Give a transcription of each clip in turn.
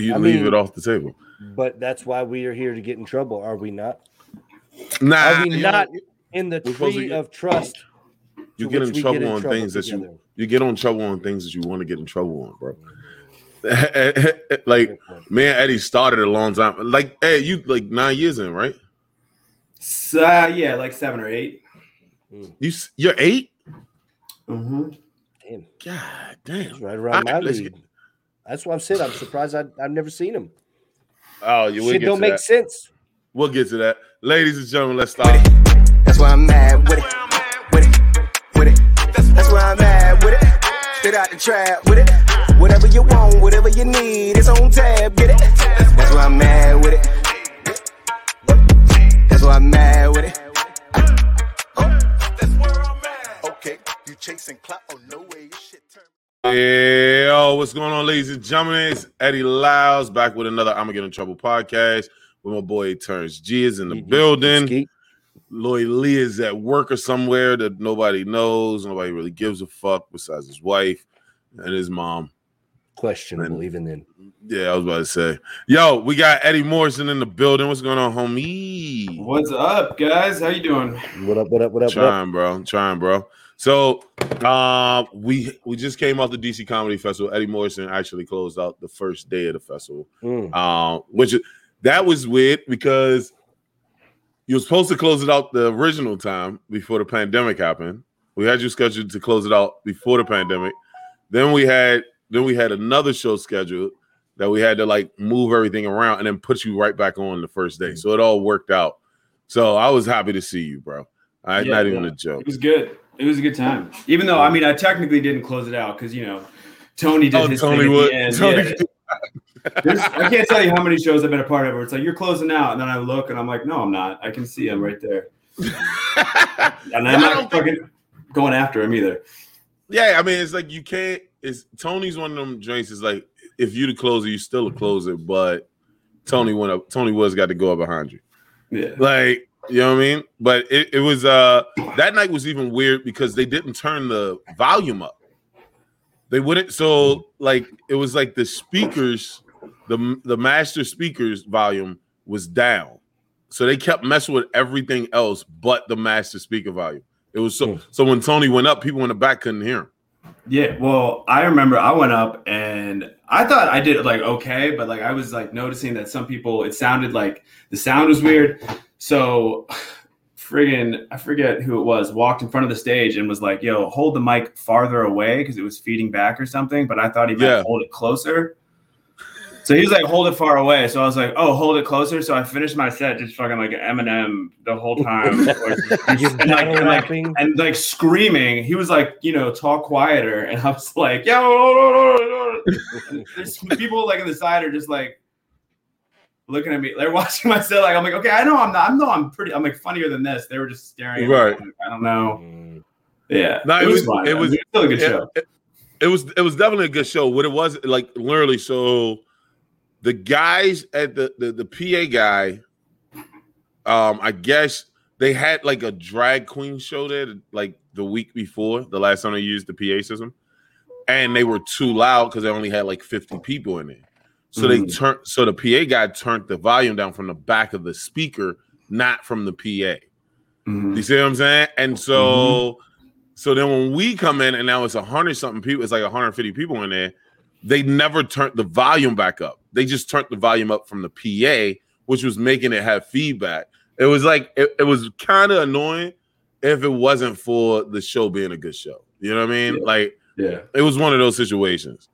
you I leave mean- it off the table. But that's why we are here to get in trouble, are we not? Nah, Are we not know, in the We're supposed to tree get- of trust? you get in we trouble in on things that you you get on trouble on things that you want to get in trouble on, bro. like me and Eddie started a long time. Like, hey, you like nine years in, right? So, uh, yeah, like seven or eight. You you're eight. Mm-hmm. Damn, God it's damn. right around All my right, league. Get- That's what I'm saying. I'm surprised I, I've never seen him. Oh, you will Shit get don't to make that. sense. We'll get to that, ladies and gentlemen. Let's start. That's why I'm mad with it. With it. With it. That's why I'm mad with it. Straight out the trap with it. Whatever you want, whatever you need, it's on tab. Get it. That's why I'm mad with it. That's why I'm mad with it. Okay, you chasing clout? Oh no way, shit turn. Yeah, yo, what's going on, ladies and gentlemen? It's Eddie Lyles back with another I'm gonna get in trouble podcast with my boy Turns G is in the building. Skeet. Lloyd Lee is at work or somewhere that nobody knows, nobody really gives a fuck besides his wife and his mom. Questionable, even then. Yeah, I was about to say. Yo, we got Eddie Morrison in the building. What's going on, homie? What's up, guys? How you doing? What up? What up? What up? What up? Trying, bro. Trying, bro. So, uh, we we just came off the DC Comedy Festival. Eddie Morrison actually closed out the first day of the festival. Mm. Um, which that was weird because you were supposed to close it out the original time before the pandemic happened. We had you scheduled to close it out before the pandemic. Then we had then we had another show scheduled that we had to like move everything around and then put you right back on the first day. So it all worked out. So I was happy to see you, bro. I Yeah, not even yeah. a joke. It was good. It was a good time. Even though I mean I technically didn't close it out because you know Tony did Oh, his Tony thing at the end. Tony- Yeah. I can't tell you how many shows I've been a part of where it's like you're closing out, and then I look and I'm like, no, I'm not. I can see him right there, and I'm think- fucking going after him either. Yeah, I mean, it's like you can't. It's Tony's one of them drinks. Is like if you the closer, you still a closer, but Tony went up. Tony was got to go up behind you. Yeah. Like you know what I mean. But it, it was uh that night was even weird because they didn't turn the volume up. They wouldn't. So like it was like the speakers, the the master speakers volume was down. So they kept messing with everything else but the master speaker volume. It was so so when Tony went up, people in the back couldn't hear him. Yeah, well, I remember I went up and I thought I did like okay, but like I was like noticing that some people it sounded like the sound was weird. So friggin' I forget who it was walked in front of the stage and was like, "Yo, hold the mic farther away because it was feeding back or something." But I thought he meant Yeah. hold it closer. So he was like, "Hold it far away." So I was like, "Oh, hold it closer." So I finished my set just fucking like Eminem the whole time, and like, and like and like screaming. He was like, you know, talk quieter, and I was like, yo. And There's people like on the side are just like looking at me. They're watching my set. Like I'm like, okay, I know I'm not. I know I'm pretty. I'm like funnier than this. They were just staring. At Right. Me. I don't know. Mm. Yeah. No, it was- fun. it was- I mean, still a good it, show. it- it was it was definitely a good show. What it was like literally, so the guys at the the, the PA guy, um, I guess they had like a drag queen show there like the week before the last time they used the PA system, and they were too loud because they only had like 50 people in it. So they Mm. turned so the PA guy turned the volume down from the back of the speaker, not from the PA. Mhm. You see what I'm saying? And so, so then when we come in and now it's a hundred something people, it's like 150 people in there. They never turned the volume back up. They just turned the volume up from the PA, which was making it have feedback. It was like it, it was kind of annoying if it wasn't for the show being a good show. You know what I mean? Yeah. Like Yeah. it was one of those situations.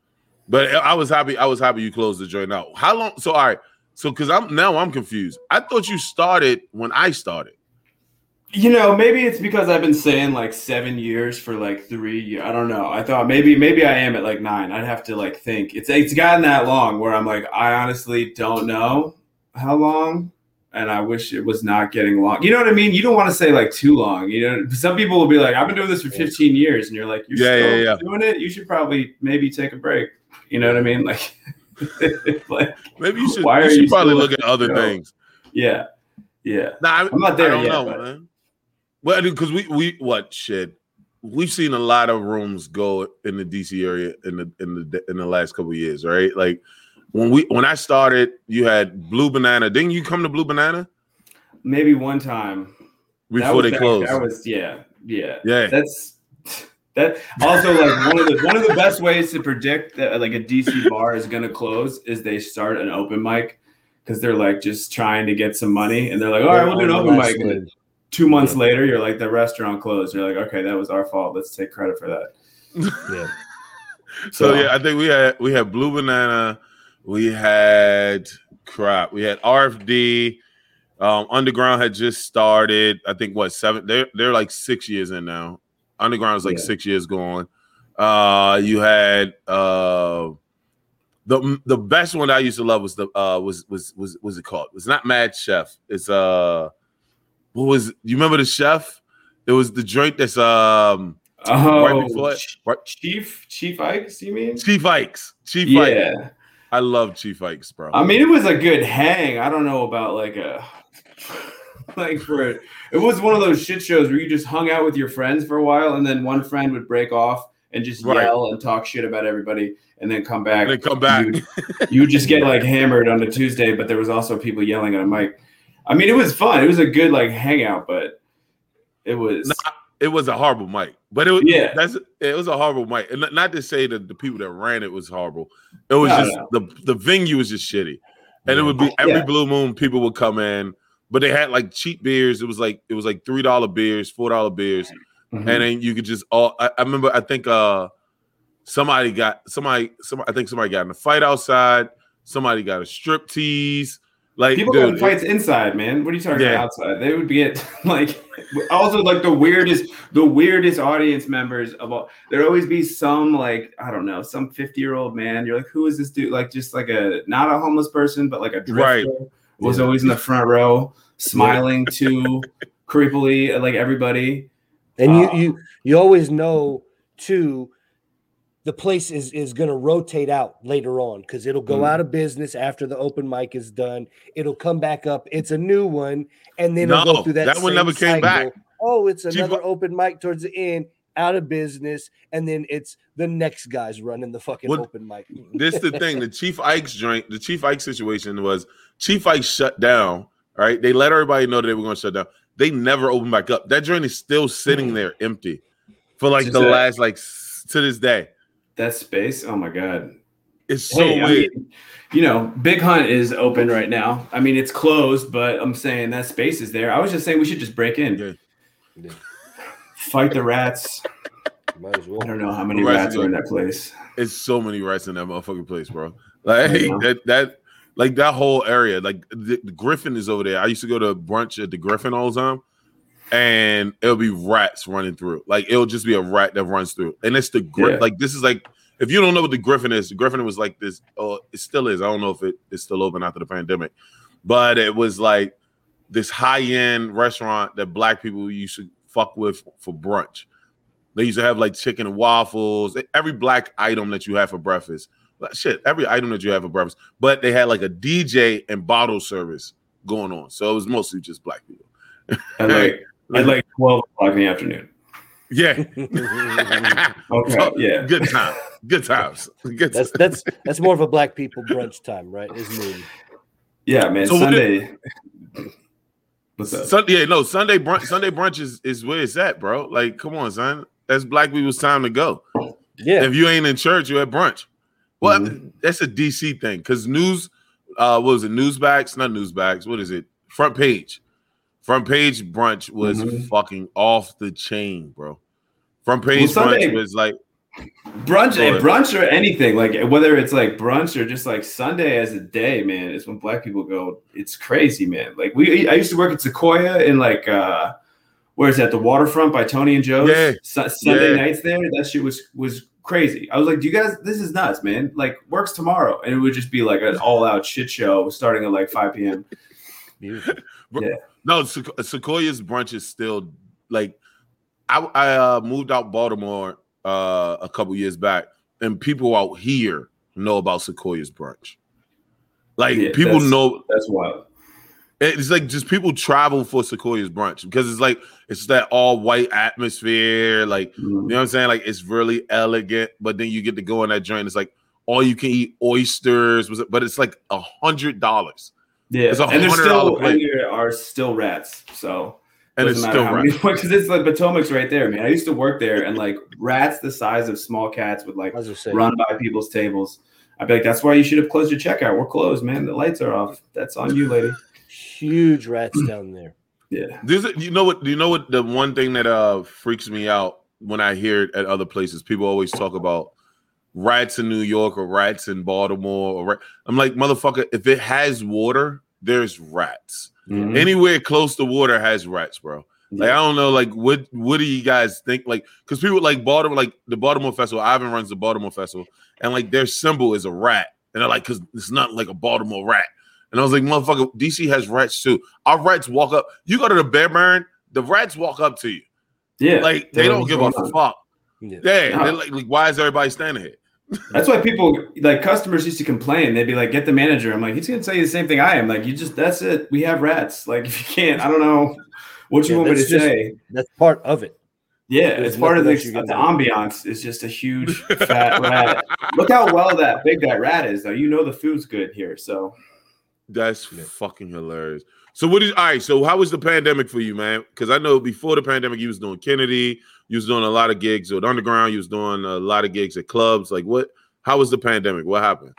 But I was happy. I was happy you closed the joint out. How long? So all right. So because I'm now I'm confused. I thought you started when I started. You know, maybe it's because I've been saying like seven years for like three years. I don't know. I thought maybe maybe I am at like nine. I'd have to like think. It's it's gotten that long where I'm like, I honestly don't know how long. And I wish it was not getting long. You know what I mean? You don't want to say like too long. You know, some people will be like, I've been doing this for 15 years, and you're like, You're Yeah, still yeah, yeah. doing it? You should probably maybe take a break. You know what I mean? Like, like Maybe you should. Why you are should you probably look at other show? things. yeah. Yeah. Nah, I, I'm not there I don't yet, know, but- man. Well, because we we what shit. We've seen a lot of rooms go in the DC area in the in the in the last couple of years, right? Like when we when I started, you had Blue Banana. Didn't you come to Blue Banana Maybe one time before was they back- closed? That was yeah, yeah. Yeah. That's that. Also, like one of the one of the best ways to predict that like a DC bar is going to close is they start an open mic because they're like just trying to get some money and they're like, all right, we'll do an open mic. And two months later, you're like, the restaurant closed. You're like, okay, that was our fault. Let's take credit for that. Yeah. So yeah, I think we had we had Blue Banana, we had crap, we had RFD. Um, Underground had just started. I think what seven? They're they're like six years in now. Underground is like Yeah. six years going. Uh, you had uh, the the best one I used to love was the uh was was was was it called? It's not Mad Chef. It's uh, what was you remember the chef? It was the drink that's um Oh, right before it. Right, Chief Chief Ikes, you mean? Chief Ikes. Chief Ikes. Yeah. I love Chief Ikes, bro. I mean, it was a good hang. I don't know about like a like for it. It was one of those shit shows where you just hung out with your friends for a while, and then one friend would break off and just Right. yell and talk shit about everybody, and then come back. And then come back. You, you would just get like hammered on a Tuesday, but there was also people yelling at a mic. I mean, it was fun. It was a good like hangout, but it was Nah, it was a horrible mic, but it was Yeah. That's it was a horrible mic, and not- to say that the people that ran it was horrible. It was No, just no. the the venue was just shitty, and it would be every Yeah. blue moon people would come in, but they had like cheap beers. It was like it was like three dollar beers, four dollar beers, Mhm. and then you could just all. I, I remember I think uh somebody got somebody some I think somebody got in a fight outside. Somebody got a strip tease. Like People dude, got fights inside, man. What are you talking Yeah. about outside? They would get like also like the weirdest, the weirdest audience members of all. There'd always be some like I don't know, some fifty year old man. You're like, who is this dude? Like just like a not a homeless person, but like a drifter. Right. Was always in the front row, smiling too creepily like everybody. And you Uh, you you always know too the place is is going to rotate out later on because it'll go Mhm. out of business after the open mic is done. It'll come back up. It's a new one, and then it'll go through that. that one same never came back. cycle. Oh, it's Chief- another open mic towards the end, out of business, and then it's the next guy's running the fucking What- open mic. this is the thing. The Chief Ike's joint, the Chief Ike situation was Chief Ike shut down. Right, they let everybody know that they were going to shut down. They never opened back up. That joint is still sitting there empty for like Is the that- last like to this day. That space, oh my god. It's so Hey, I mean, you know, Big Hunt is open right now. I mean, it's closed, but I'm saying that space is there. I was just saying we should just break in, Yeah. Yeah. fight the rats. Might as well. I don't know how many Rats rats are are in that place. It's so many rats in that motherfucking place, bro. Like Yeah. that that like that whole area. Like the, the Griffin is over there. I used to go to brunch at the Griffin all the time, and it'll be rats running through. Like it'll just be a rat that runs through, and it's the Griffin. Yeah. Like this is like if you don't know what the Griffin is, the Griffin was like this. Oh, it still is. I don't know if it is still open after the pandemic, but it was like this high end restaurant that black people used to fuck with for brunch. They used to have like chicken and waffles, every black item that you have for breakfast. Shit, every item that you have for breakfast. But they had like a DJ and bottle service going on. So it was mostly just black people. At like at like 12 o'clock in the afternoon. Yeah. Okay, So, yeah. Good time. Good times. Good That's that's that's more of a black people brunch time, right? Is noon. Yeah, man. So Sunday. What's up? Sunday, yeah, no, Sunday brunch. Sunday brunch is, is where it's at, bro. Like, come on, son. That's black people's time to go. Yeah, If you ain't in church, you at brunch. Well, Mm-hmm. that's a DC thing because news, uh, what was it? Newsbacks, not newsbacks. What is it? Front page. Front page brunch was Mhm. fucking off the chain, bro. Front page Well, brunch was like, brunch, Go brunch or anything like whether it's like brunch or just like Sunday as a day, man, is when black people go. It's crazy, man. Like we, I used to work at Sequoia in like uh where's that? The waterfront by Tony and Joe's. Yeah. Su- Sunday Yeah. nights there. That shit was was crazy. I was like, do you guys? This is nuts, man. Like works tomorrow, and it would just be like an all out shit show starting at like five p.m. beautiful. No, Sequ- Sequoia's brunch is still like, I, I uh, moved out Baltimore uh, a couple years back, and people out here know about Sequoia's brunch. Like, Yeah, people that's- know That's wild. It's like just people travel for Sequoia's brunch because it's like it's that all white atmosphere. Like, you know what I'm saying? Like, it's really elegant, but then you get to go in that joint. It's like all you can eat oysters. But it's like a hundred dollars, Yeah, and there's still plate. and there are still rats. So and it's still right. because it's like Potomac's right there, man. I used to work there, and like rats the size of small cats would like I was just saying. run by people's tables. I'd be like, "That's why you should have closed your checkout. We're closed, man. The lights are off. That's on you, lady." Huge rats down there. Yeah, This is- you know what? You know what? The one thing that uh freaks me out when I hear it at other places, people always talk about rats in New York or rats in Baltimore. Or ra- I'm like, motherfucker, if it has water, there's rats. Mhm. Anywhere close to water has rats, bro. Like I don't know, like what what do you guys think? Like, because people like Baltimore, like the Baltimore Festival. Ivan runs the Baltimore Festival, and like their symbol is a rat, and they're like, because it's not like a Baltimore rat. And I was like, motherfucker, DC has rats too. Our rats walk up. You go to the Bear Barn, the rats walk up to you. yeah. Like they They're don't give a fuck. Yeah. Yeah, No. they're like, like, why is everybody standing here? That's why people like customers used to complain. They'd be like, "Get the manager." I'm like, "He's gonna tell you the same thing I am." Like, you just that's it. We have rats. Like, if you can't, I don't know what you Yeah, want me to just- say. That's part of it. Yeah, There's it's part of the, nothing else the ambiance. It's just a huge fat rat. Look how well that big that rat is, though. You know the food's good here. So That's fucking hilarious. So what is all right? So how was the pandemic for you, man? Because I know before the pandemic, you was doing Kennedy, you was doing a lot of gigs with Underground, you was doing a lot of gigs at clubs. Like what? How was the pandemic? What happened?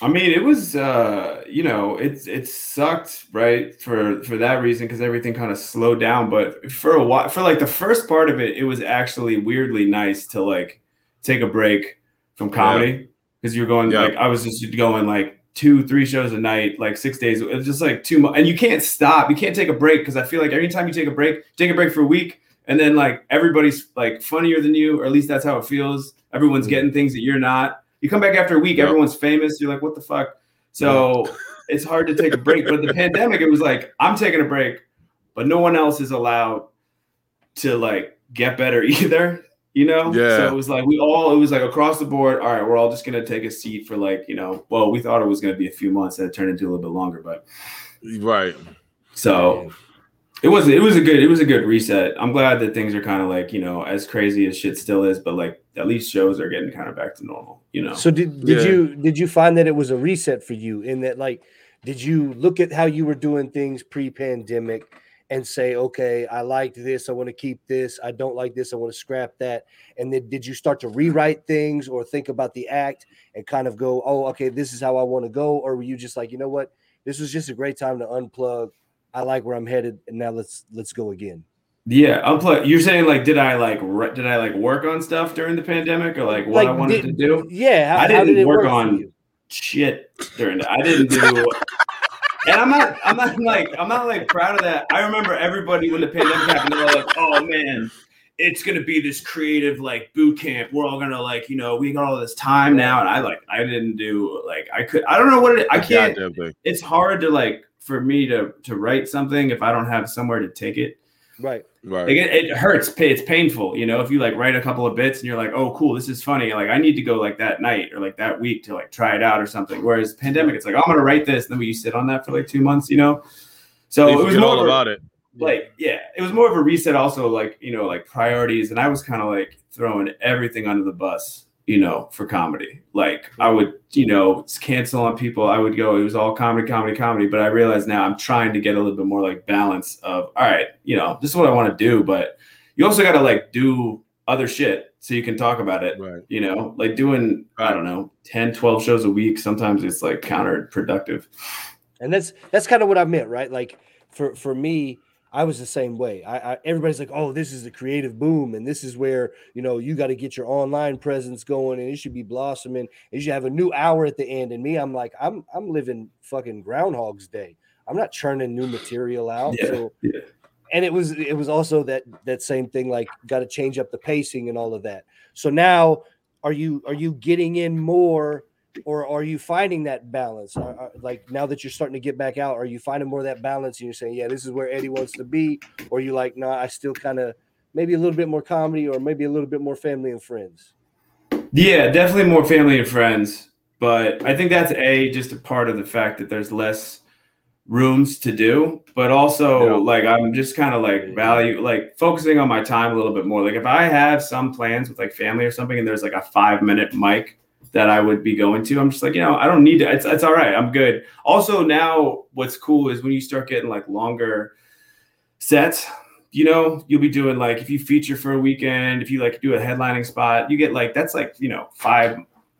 I mean, it was uh, you know, it's it sucked, right? For for that reason, because everything kind of slowed down. But for a while, for like the first part of it, it was actually weirdly nice to like take a break from comedy because you're going Yeah. like I was just going like two, three shows a night, like six days. It was just like too much, and you can't stop. You can't take a break because I feel like every time you take a break, take a break for a week, and then like everybody's like funnier than you, or at least that's how it feels. Everyone's Mhm. getting things that you're not. You come back after a week, Yeah. everyone's famous. You're like, what the fuck? So it's hard to take a break. But the pandemic, it was like, I'm taking a break, but no one else is allowed to like get better either. You know? Yeah. So it was like we all it was like across the board, all right, we're all just gonna take a seat for like, you know, well, we thought it was gonna be a few months and it turned into a little bit longer, but Right. so it was it was a good it was a good reset. I'm glad that things are kind of like, you know, as crazy as shit still is, but like at least shows are getting kind of back to normal, you know. So did did Yeah. you did you find that it was a reset for you in that like did you look at how you were doing things pre-pandemic and say okay I liked this I want to keep this I don't like this I want to scrap that and then did you start to rewrite things or think about the act and kind of go oh okay this is how I want to go or were you just like you know what this was just a great time to unplug I like where I'm headed and now let's let's go again Yeah, unplug. You're saying like, did I like, re- did I like work on stuff during the pandemic, or like what I wanted did- to do? yeah how, I didn't did it work work on- Shit during that. I didn't do. And I'm not, I'm not like, I'm not like proud of that. I remember everybody when the pandemic happened, they were like, "Oh man, it's gonna be this creative like boot camp. We're all gonna like, you know, we got all this time now." And I like, I didn't do like, I could, I don't know what it. I can't. It's hard to like for me to to write something if I don't have somewhere to take it. right Right. Like it, it hurts. It's painful, you know. If you like write a couple of bits and you're like, "Oh, cool, this is funny." Like I need to go like that night or like that week to like try it out or something. Whereas pandemic, it's like I'm gonna write this, and then you sit on that for like two months, you know. So it was more all of a- about it. like yeah, it was more of a reset. Also, like you know, like priorities, and I was kind of like throwing everything under the bus, you know, for comedy. Like I would, you know, cancel on people. I would go. It was all comedy, comedy, comedy. But I realize now I'm trying to get a little bit more like balance of all right, you know, this is what I want to do, but you also got to like do other shit so you can talk about it. Right. You know, like doing I don't know 10, 12 shows a week. Sometimes it's like counterproductive. and that's that's kind of what I meant, right? Like for for me, I was the same way. I, I everybody's like, "Oh, this is the creative boom, and this is where you know you got to get your online presence going, and it should be blossoming. You should have a new hour at the end." And me, I'm like, I'm I'm living fucking Groundhog's Day. I'm not churning new material out. Yeah, so, yeah. and it was it was also that that same thing, like got to change up the pacing and all of that. So now, are you are you getting in more? Or are you finding that balance Are- are- like now that you're starting to get back out are you finding more of that balance and you're saying yeah this is where eddie wants to be or you like no i still kind of maybe a little bit more comedy or maybe a little bit more family and friends Yeah, definitely more family and friends. But I think that's a just a part of the fact that there's less rooms to do. But also Yeah. like I'm just kind of like value like focusing on my time a little bit more. Like if I have some plans with like family or something and there's like a five minute mic, that I would be going to. I'm just like, you know, I don't need to. It's, it's all right. I'm good. Also, now what's cool is when you start getting like longer sets, you know, you'll be doing like if you feature for a weekend, if you like do a headlining spot, you get like that's like, you know, five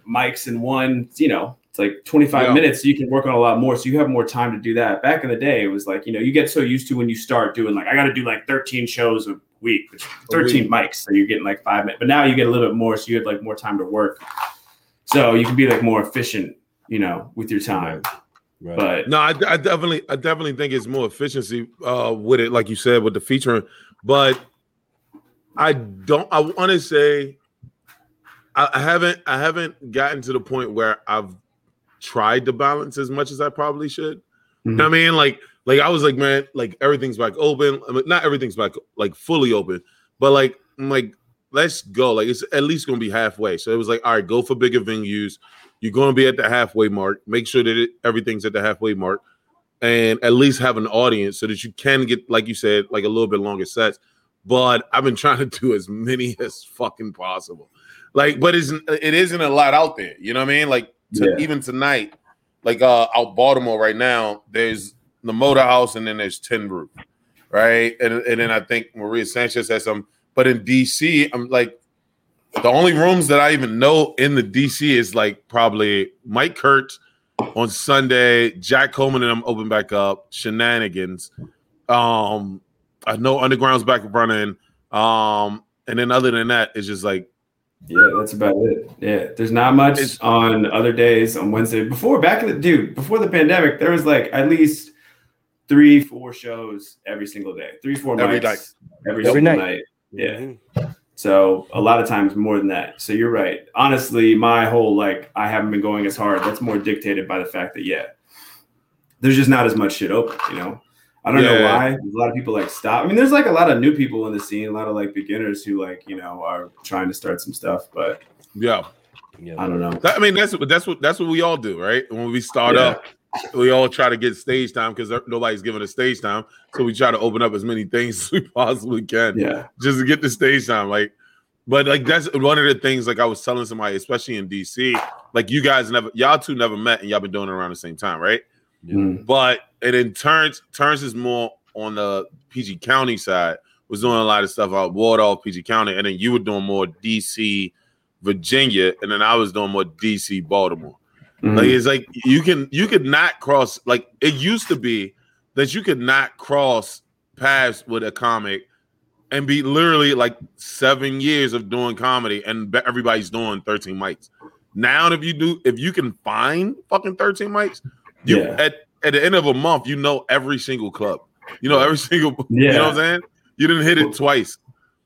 mics in one, you know, it's like 25 Yeah. minutes. So you can work on a lot more. So you have more time to do that. Back in the day, it was like, you know, you get so used to when you start doing like, I got to do like 13 shows a week, which 13 mics. So you're getting like five minutes. But now you get a little bit more. So you have like more time to work. So you can be like more efficient, you know, with your time. Right. But No, I, I definitely, I definitely think it's more efficiency uh, with it, like you said, with the featuring. But I don't. I want to say, I, I haven't, I haven't gotten to the point where I've tried to balance as much as I probably should. You know I mean? Like, like I was like, man, like everything's back open. I mean, not everything's back like fully open, but like, I'm like, let's go. Like, it's at least gonna be halfway. So it was like, all right, go for bigger venues. You're gonna be at the halfway mark. Make sure that it, everything's at the halfway mark, and at least have an audience so that you can get, like you said, like a little bit longer sets. But I've been trying to do as many as fucking possible. Like, but it's it isn't a lot out there. You know what I mean? Like to, Yeah. even tonight, like uh out Baltimore right now, there's the Motor House and then there's Tin Roof, right? And and then I think Maria Sanchez has some. But in DC, I'm like the only rooms that I even know in the DC is like probably Mike Kurtz on Sunday, Jack Coleman and I'm open back up, shenanigans. Um, I know Underground's back running. Um, and then other than that, it's just like Yeah, that's about it. Yeah, there's not much It's- on other days on Wednesday. Before back in the dude, before the pandemic, there was like at least three, four shows every single day. Three, four Every mics night. every, Every single night. night. Yeah. Mhm. So a lot of times more than that. So you're right. Honestly, my whole like I haven't been going as hard. That's more dictated by the fact that yeah, there's just not as much shit open. You know, I don't know why. A lot of people like stop. I mean, there's like a lot of new people in the scene, a lot of like beginners who like you know are trying to start some stuff, but yeah. Yeah. I don't know. That, I mean, that's what that's what that's what we all do, right? When we start Yeah. up, we all try to get stage time because nobody's giving us stage time. So we try to open up as many things as we possibly can. Yeah, just to get the stage time. Like, but like that's one of the things. Like I was telling somebody, especially in DC, like you guys never, y'all two never met, and y'all been doing it around the same time, right? Mm. But and then turns turns is more on the PG County side. Was doing a lot of stuff out Waldorf, PG County, and then you were doing more DC, Virginia, and then I was doing more DC, Baltimore. Mhm. Like it's like you can you could not cross like it used to be that you could not cross paths with a comic and be literally like seven years of doing comedy and everybody's doing 13 mics. Now if you do if you can find fucking 13 mics, you Yeah. at at the end of a month you know every single club. You know every single yeah. you know what I'm saying? You didn't hit it twice.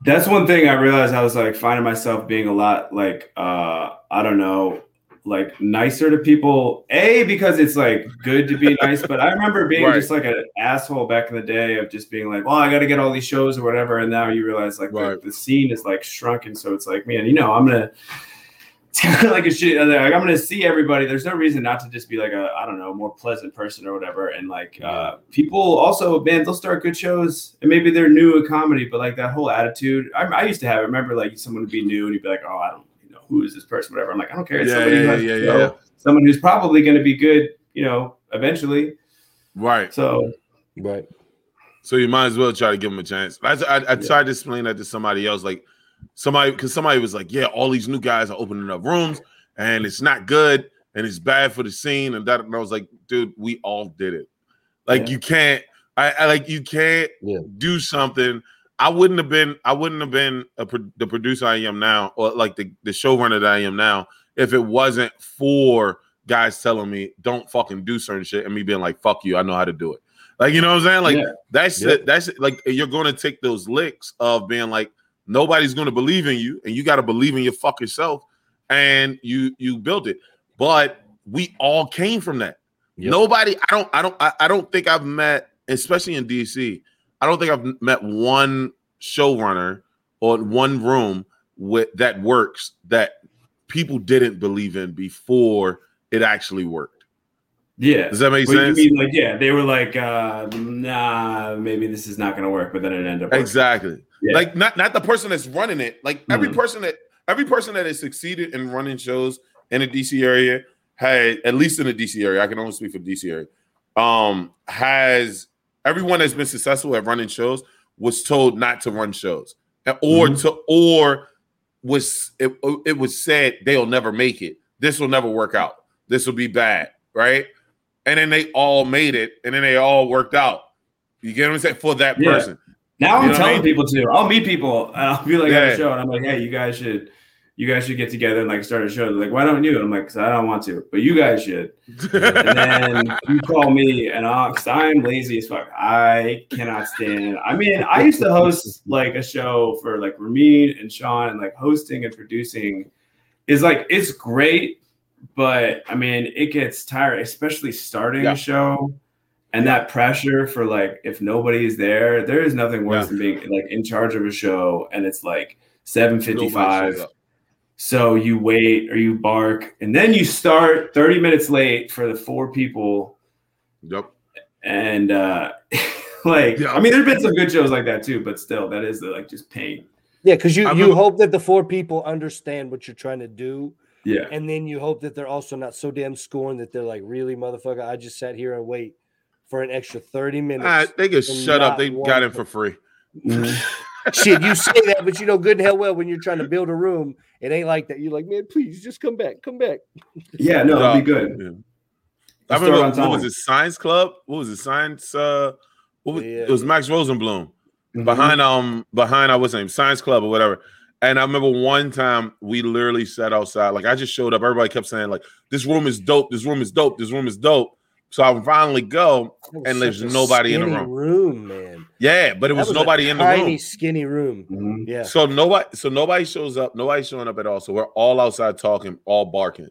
That's one thing I realized. I was like finding myself being a lot like uh I don't know, like nicer to people. A because it's like good to be nice, but I remember being Right. just like an asshole back in the day of just being like, well, I got to get all these shows or whatever. And now you realize like the- Right. the, scene is like shrunken, so it's like, man, you know, I'm gonna. It's kind of like a shit. Like I'm gonna see everybody. There's no reason not to just be like a I don't know more pleasant person or whatever. And like uh, people also, man, they'll start good shows and maybe they're new at comedy, but like that whole attitude. I, I used to have. I remember like someone would be new and you'd be like, oh, I don't, who is this person? Whatever. I'm like, I don't care. It's Yeah, somebody who yeah, has a yeah, show, yeah. Someone who's probably going to be good, you know, eventually. Right. So Right. So you might as well try to give them a chance. I, I, I tried to explain that to somebody else, like somebody, because somebody was like, "Yeah, all these new guys are opening up rooms, and it's not good, and it's bad for the scene." And that, and I was like, "Dude, we all did it. Like Yeah. you can't, I, I like you can't Yeah. do something. I wouldn't have been, I wouldn't have been a, the producer I am now, or like the the showrunner that I am now, if it wasn't for guys telling me don't fucking do certain shit, and me being like, "Fuck you, I know how to do it." Like you know what I'm saying? Like Yeah. that's it. That's it. like you're going to take those licks of being like nobody's going to believe in you, and you got to believe in your fucking self, and you you built it. But we all came from that. Yep. Nobody. I don't. I don't. I, I don't think I've met, especially in DC. I don't think I've met one showrunner or one room with that works that people didn't believe in before it actually worked. yeah. Does that make you sense? mean, like, yeah, they were like, uh, nah, maybe this is not going to work, but then it ended up working. Exactly. Yeah. Like not not the person that's running it. Like every Mhm. person that every person that has succeeded in running shows in the DC area had at least in the DC area. I can only speak for DC area. Um, has everyone that's been successful at running shows was told not to run shows, or Mhm. to or was it, it was said they'll never make it. This will never work out. This will be bad, right? And then they all made it, and then they all worked out. You get what I'm saying for that Yeah. person. Now You I'm what I telling mean? people to. I'll meet people and I'll be like at Yeah. a show and I'm like, hey, you guys should, you guys should get together and like start a show. They're like, why don't you? And I'm like, because I don't want to, but you guys should. And then you call me and I'll, because I'm lazy as fuck. I cannot stand. I mean, I used to host like a show for like Ramin and Sean and like hosting and producing is like it's great, but I mean, it gets tired, especially starting Yeah. a show and that pressure for like if nobody is there there is nothing worse Yeah. than being like in charge of a show and it's like 755 shows up. So you wait or you bark and then you start 30 minutes late for the four people Yep. and uh like Yeah. i mean there's been some good shows like that too but still that is like just pain Yeah, because you I you remember- hope that the four people understand what you're trying to do, yeah and then you hope that they're also not so damn scorned that they're like, really, motherfucker, I just sat here and wait for an extra 30 minutes. Ah, they can shut up. They got it for free. Shit, you say that, but you know good and hell well when you're trying to build a room, it ain't like that. You're like, man, please just come back, come back. yeah no it'll be good Yeah. I remember on what was it? Science Club. What was it? Science. Uh, what was, Yeah. It was Max Rosenblum Mhm. behind um behind I was name Science Club or whatever. And I remember one time we literally sat outside. Like I just showed up. Everybody kept saying like, "This room is dope. This room is dope. This room is dope." So I finally go. And there's nobody in the room. room, man. Yeah, but it That was, a nobody in the room. tiny, skinny room. Mhm. Yeah. So nobody, so nobody shows up. Nobody's showing up at all. So we're all outside talking, all barking.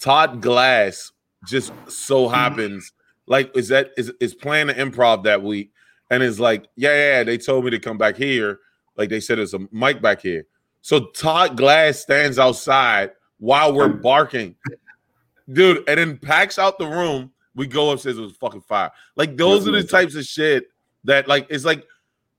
Todd Glass just so happens like is that is is playing the improv that week, and is like, yeah, yeah, yeah, they told me to come back here. Like they said, there's a mic back here. So Todd Glass stands outside while we're barking, dude, and then packs out the room. We go upstairs. It was fucking fire. Like those are the types of shit that like it's like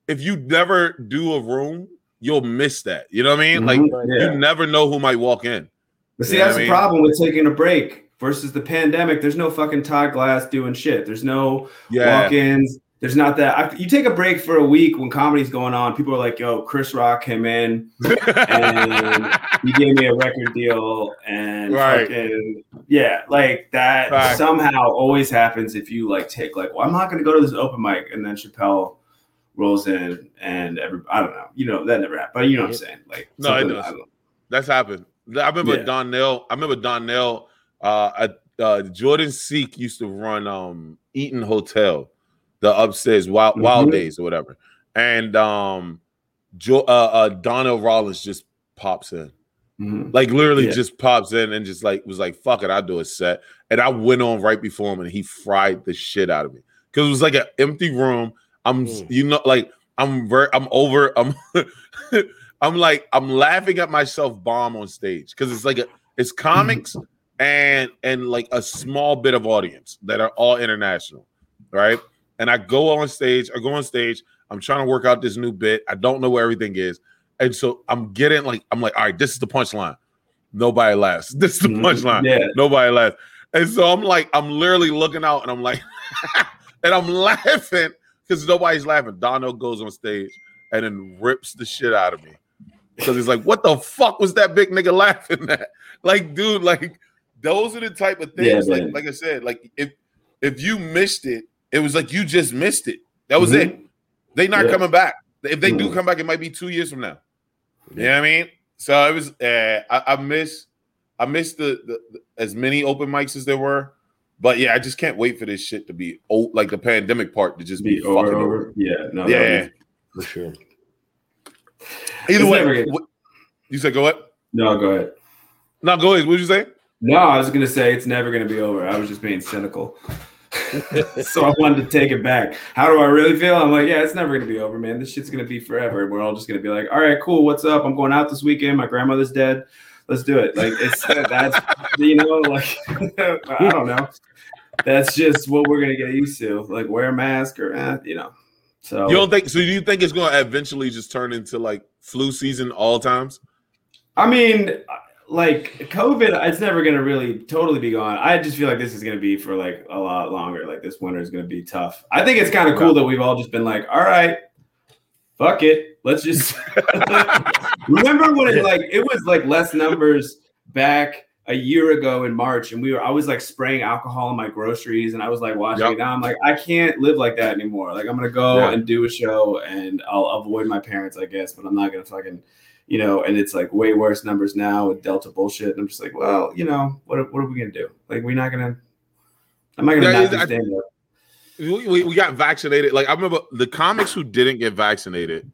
if you never do a room, you'll miss that. You know what I mean? Like Mhm. yeah you never know who might walk in. But see, Yeah, that's I the mean- problem with taking a break versus the pandemic. There's no fucking Todd Glass doing shit. There's no Yeah. walk-ins. There's not that. I, you take a break for a week when comedy's going on. People are like, "Yo, Chris Rock came in. And- He gave me a record deal, and Right. fucking yeah, like that Right. somehow always happens if you like take like, well, I'm not going to go to this open mic, and then Chappelle rolls in, and every I don't know, you know, that never happened. But you know what I'm saying? Like, No, it does. I. That's happened. I remember Yeah. Donnell. I remember Donnell. Uh, uh, Jordan Seek used to run um Eaton Hotel, the upstairs Wild Wild Mhm. Days or whatever, and um, jo- uh, uh, Donnell Rawlings just pops in. Mhm. Like literally Yeah. just pops in and just like was like, fuck it, I'll do a set. And I went on right before him and he fried the shit out of me. Cause it was like an empty room. I'm Mm. you know, like I'm very I'm over, I'm I'm like I'm laughing at myself bomb on stage because it's like a it's comics and and like a small bit of audience that are all international, right? And I go on stage, I go on stage, I'm trying to work out this new bit. I don't know where everything is. And so I'm getting like, I'm like, all right, this is the punchline. Nobody laughs. This is the Mhm. punchline. Yeah. Nobody laughs. And so I'm like, I'm literally looking out and I'm like, and I'm laughing because nobody's laughing. Dono goes on stage and then rips the shit out of me. Because he's like, what the fuck was that big nigga laughing at? Like, dude, like those are the type of Yeah, things. like, like I said, like if if you missed it, it was like you just missed it. That was Mhm. it. They not Yeah. coming back. If they do Mhm. come back, it might be two years from now. You know what I mean? So it was. Uh, I, I miss. I miss the, the, the as many open mics as there were, but yeah, I just can't wait for this shit to be old, like the pandemic part to just be, Be over, fucking over. over. Yeah, no, Yeah. For sure. Either It's way, what- you said go what? no, go ahead. No, go ahead. What did you say? No, I was gonna say it's never gonna be over. I was just being cynical. so I wanted to take it back. How do I really feel? I'm like, yeah, it's never gonna be over, man. This shit's gonna be forever. We're all just gonna be like, all right, cool. What's up? I'm going out this weekend. My grandmother's dead. Let's do it. Like it's that's you know, like I don't know. That's just what we're gonna get used to. Like wear a mask or eh, you know. So You don't think? So do you think it's going to eventually just turn into like flu season all times? I mean, like COVID, it's never gonna really totally be gone. I just feel like this is gonna be for like a lot longer. Like this winter is gonna be tough. I think it's kind of cool that we've all just been like, all right, fuck it, let's just remember when it like it was like less numbers back a year ago in March, and we were I was like spraying alcohol in my groceries, and I was like watching Yep. it down. I'm like, I can't live like that anymore. Like I'm gonna go Yeah. and do a show, and I'll avoid my parents, I guess, but I'm not gonna fucking, you know. And it's like way worse numbers now with Delta bullshit. And I'm just like, well, you know, what what are we gonna do? Like we're not gonna. I'm not gonna Yeah, not do I- stand up. we, we, we got vaccinated. Like I remember the comics who didn't get vaccinated,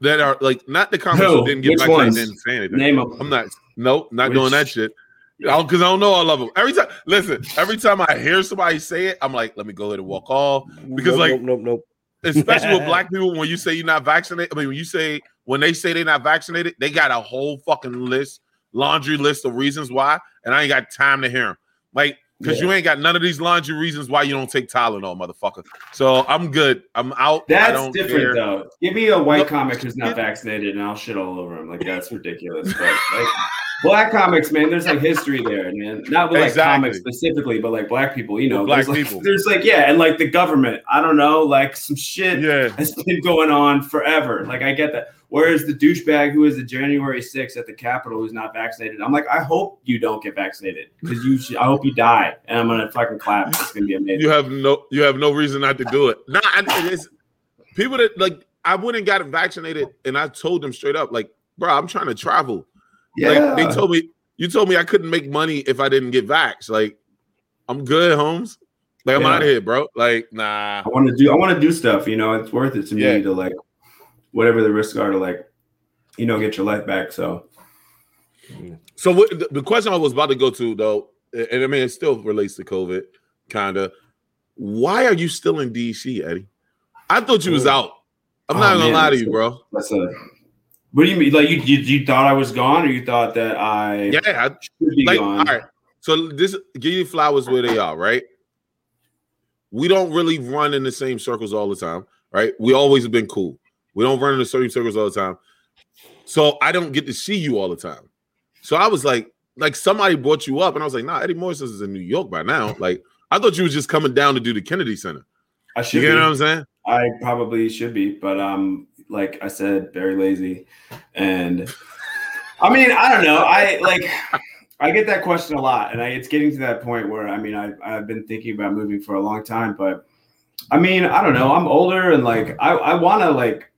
that are like not the comics who, Who? didn't get Which vaccinated ones? didn't say anything. Name them. I'm not. Nope, not Which- doing that shit. Because I don't know all of them. Every time, listen. Every time I hear somebody say it, I'm like, let me go ahead and walk off. Because, nope, like- nope, nope, nope. Especially with black people, when you say you're not vaccinated. I mean, when you say when they say they're not vaccinated, they got a whole fucking list, laundry list of reasons why, and I ain't got time to hear them. Like, because you ain't got none of these laundry reasons why you don't take Tylenol, motherfucker. So I'm good. I'm out. I That's different care. though. Give me a white comic who's not vaccinated, and I'll shit all over him. Like that's ridiculous. But like black comics, man, there's like history there, man. Not with like Exactly. comics specifically, but like black people. You know, With black there's, like, people. There's like yeah, and like the government. I don't know, like some shit Yeah. has been going on forever. Like I get that. Whereas the douchebag who is the January 6th at the Capitol who's not vaccinated, I'm like, I hope you don't get vaccinated because you. Should, I hope you die, and I'm gonna fucking clap. It's gonna be amazing. You have no you have no reason not to do it. Nah, I- it's people that like I went and got vaccinated and I told them straight up, like, bro, I'm trying to travel. Like they told me, you told me I couldn't make money if I didn't get vax. Like, I'm good, Holmes. Like, I'm Yeah. out of here, bro. Like, nah. I want to do I want to do stuff, you know, it's worth it to me Yeah. to like whatever the risks are to like, you know, get your life back. So So what, the, question I was about to go to though, and I mean it still relates to COVID, kind of. Why are you still in DC, Eddie? I thought you was Oh. out. I'm Oh, not gonna man, lie to you, bro. that's a what do you mean? Like you, you you thought I was gone or you thought that I Yeah, I, should be like gone? all right so this give you flowers where they are right we don't really run in the same circles all the time right we always have been cool we don't run in the same circles all the time so i don't get to see you all the time so i was like like somebody brought you up and i was like nah eddie morrison is in new york by now like i thought you was just coming down to do the kennedy center I you should get be. what i'm saying I probably should be, but um like I said, very lazy. And I mean, I don't know. I like I get that question a lot, and I, it's getting to that point where I mean, I I've been thinking about moving for a long time, but I mean, I don't know. I'm older, and like I I want to like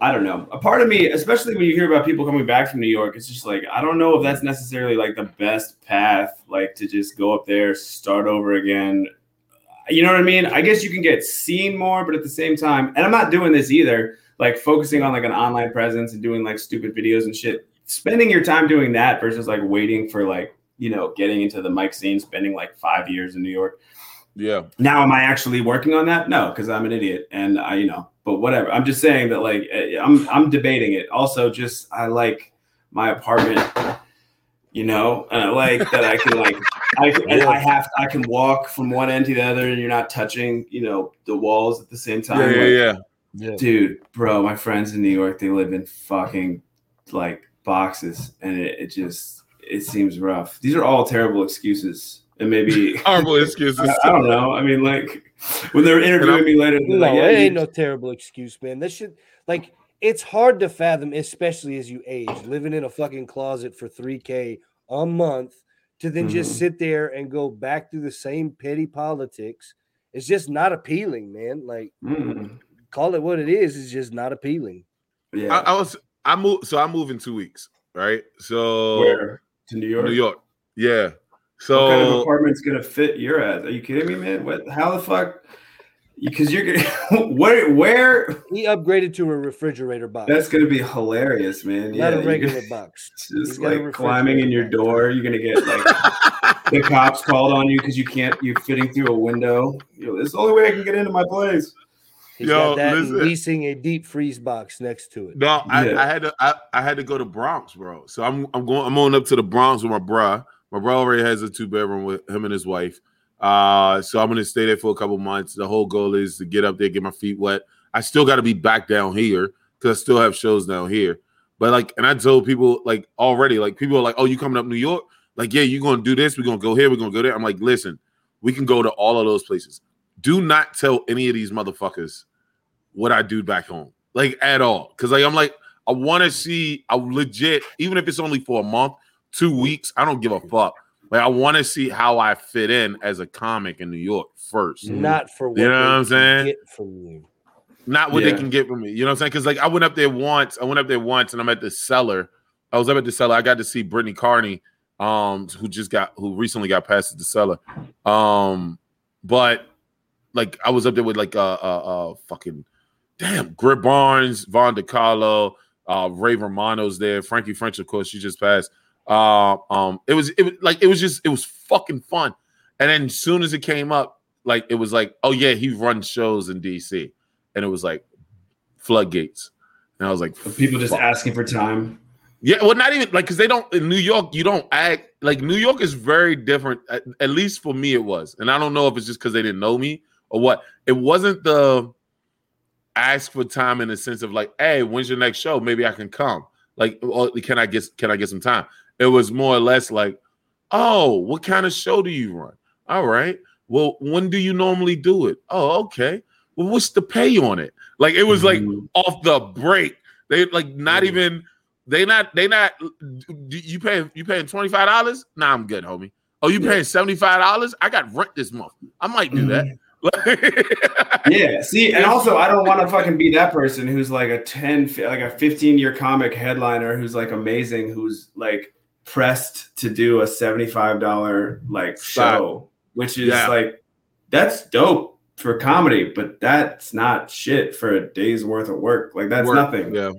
I don't know. A part of me, especially when you hear about people coming back from New York, it's just like I don't know if that's necessarily like the best path, like to just go up there, start over again. You know what I mean? I guess you can get seen more, but at the same time, and I'm not doing this either. Like focusing on like an online presence and doing like stupid videos and shit. Spending your time doing that versus like waiting for like you know getting into the mic scene, spending like five years in New York yeah. Now am i actually working on that? No because i'm an idiot and i you know but whatever. I'm just saying that like eh, i'm i'm debating it. Also just i like my apartment you know and i like that i can like i and i have i can walk from one end to the other and you're not touching you know the walls at the same time. yeah yeah Like, yeah. Yeah. dude bro my friends in new york they live in fucking like boxes and it, it just it seems rough. These are all terrible excuses and maybe horrible excuses I, I don't know. I mean, like when they're interviewing me later, No, like, yeah, it you- ain't no terrible excuse, man. This should like it's hard to fathom, especially as you age, living in a fucking closet for 3K a month to then just Mhm. sit there and go back through the same petty politics. It's just not appealing, man. Like Mm, call it what it is, it's just not appealing. yeah. I, I was i moved so i move in two weeks right so Where to New York? new york yeah so What kind of apartment's gonna fit your ass? Are you kidding me, man? What? How the fuck? Because you're gonna where? Where? He upgraded to a refrigerator box. That's gonna be hilarious, man. Yeah, not a regular gonna- box. Just like climbing in your door. You're gonna get like the cops called on you because you can't. You're fitting through a window. You know, it's the only way I can get into my place. He's Yo, got that and listen. leasing a deep freeze box next to it. No, I, Yeah. I had to I, I had to go to Bronx, bro. So I'm I'm going I'm going up to the Bronx with my bruh. My brother already has a two bedroom with him and his wife. Uh so I'm gonna stay there for a couple months. The whole goal is to get up there, get my feet wet. I still gotta be back down here because I still have shows down here. But like, and I told people like already, like people are like, "Oh, you coming up New York? Like, yeah, you're gonna do this? We're gonna go here. We're gonna go there." I'm like, listen, we can go to all of those places. Do not tell any of these motherfuckers what I do back home, like at all, because like I'm like, I want to see. I legit, even if it's only for a month, two weeks, I don't give a fuck. Like I want to see how I fit in as a comic in New York first. Not for what You know what I'm saying? Get from you. not what they can get from me. You know what I'm saying? Because like I went up there once. I went up there once, and I'm at the cellar. I was up at the cellar. I got to see Brittany Carney, um, who just got who recently got past the cellar. Um, but like I was up there with like uh uh, uh fucking damn Grip Barnes, Von DiCarlo, uh Ray Romano's there, Frankie French, of course, she just passed. Uh, um, it was it was like it was just it was fucking fun. And then as soon as it came up, like it was like, oh yeah, he runs shows in DC and it was like floodgates. And I was like, People just asking for time. Yeah, well, not even like because they don't in New York. You don't act like New York is very different. At, at least for me, it was, and I don't know if it's just because they didn't know me or what. It wasn't the ask for time in the sense of like, hey, when's your next show? Maybe I can come. Like, or can I get can I get some time? It was more or less like, oh, what kind of show do you run? All right. Well, when do you normally do it? Oh, okay. Well, what's the pay on it? Like, it was like Mhm. off the break. They like not Mhm. even they not they not you paying you paying twenty five dollars? Nah, I'm good, homie. Oh, you Yeah. paying seventy five dollars? I got rent this month. I might do that. Yeah, see, and also I don't want to fucking be that person who's like a 10 like a 15 year comic headliner who's like amazing who's like pressed to do a $75 like Stop. show, which is Yeah. like that's dope for comedy, but that's not shit for a day's worth of work. Like that's Work, nothing. Yeah,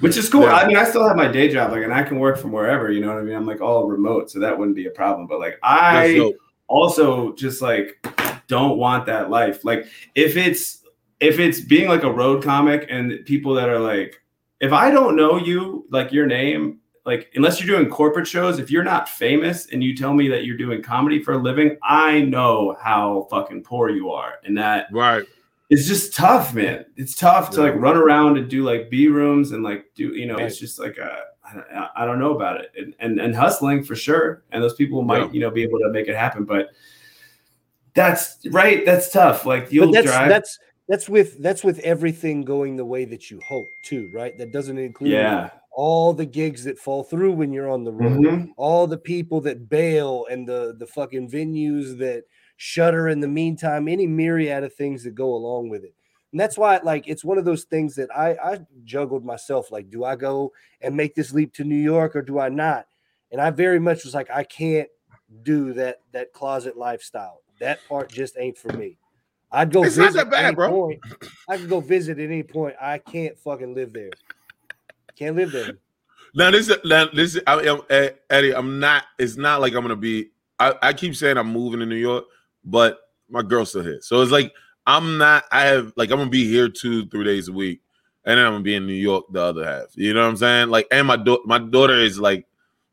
Which is cool. Yeah. I mean, I still have my day job, like, and I can work from wherever. You know what I mean? I'm like all remote, so that wouldn't be a problem. But like, I also just like don't want that life. Like, if it's if it's being like a road comic and people that are like, if I don't know you, like your name, like unless you're doing corporate shows, if you're not famous and you tell me that you're doing comedy for a living, I know how fucking poor you are, and that right. it's just tough, man. It's tough to like run around and do like B rooms and like do you know Right. it's just like uh, a, I, I don't know about it and, and and hustling for sure. And those people might Yeah. you know be able to make it happen, but that's right. That's tough. Like you'll But that's drive. that's that's with that's with everything going the way that you hope too, right? That doesn't include yeah. All the gigs that fall through when you're on the road, Mhm. all the people that bail and the the fucking venues that shutter in the meantime, any myriad of things that go along with it. And that's why like it's one of those things that I I juggled myself like do I go and make this leap to New York or do I not? And I very much was like I can't do that that closet lifestyle. That part just ain't for me. I'd go It's not visit that bad, any bro. point. I could go visit at any point. I can't fucking live there. Can't live there. Now this is now this is I, am Eddie. I'm not. It's not like I'm gonna be. I, I keep saying I'm moving to New York, but my girl's still here. So it's like I'm not. I have like I'm gonna be here two three days a week, and then I'm gonna be in New York the other half. You know what I'm saying? Like, and my daughter, my daughter is like,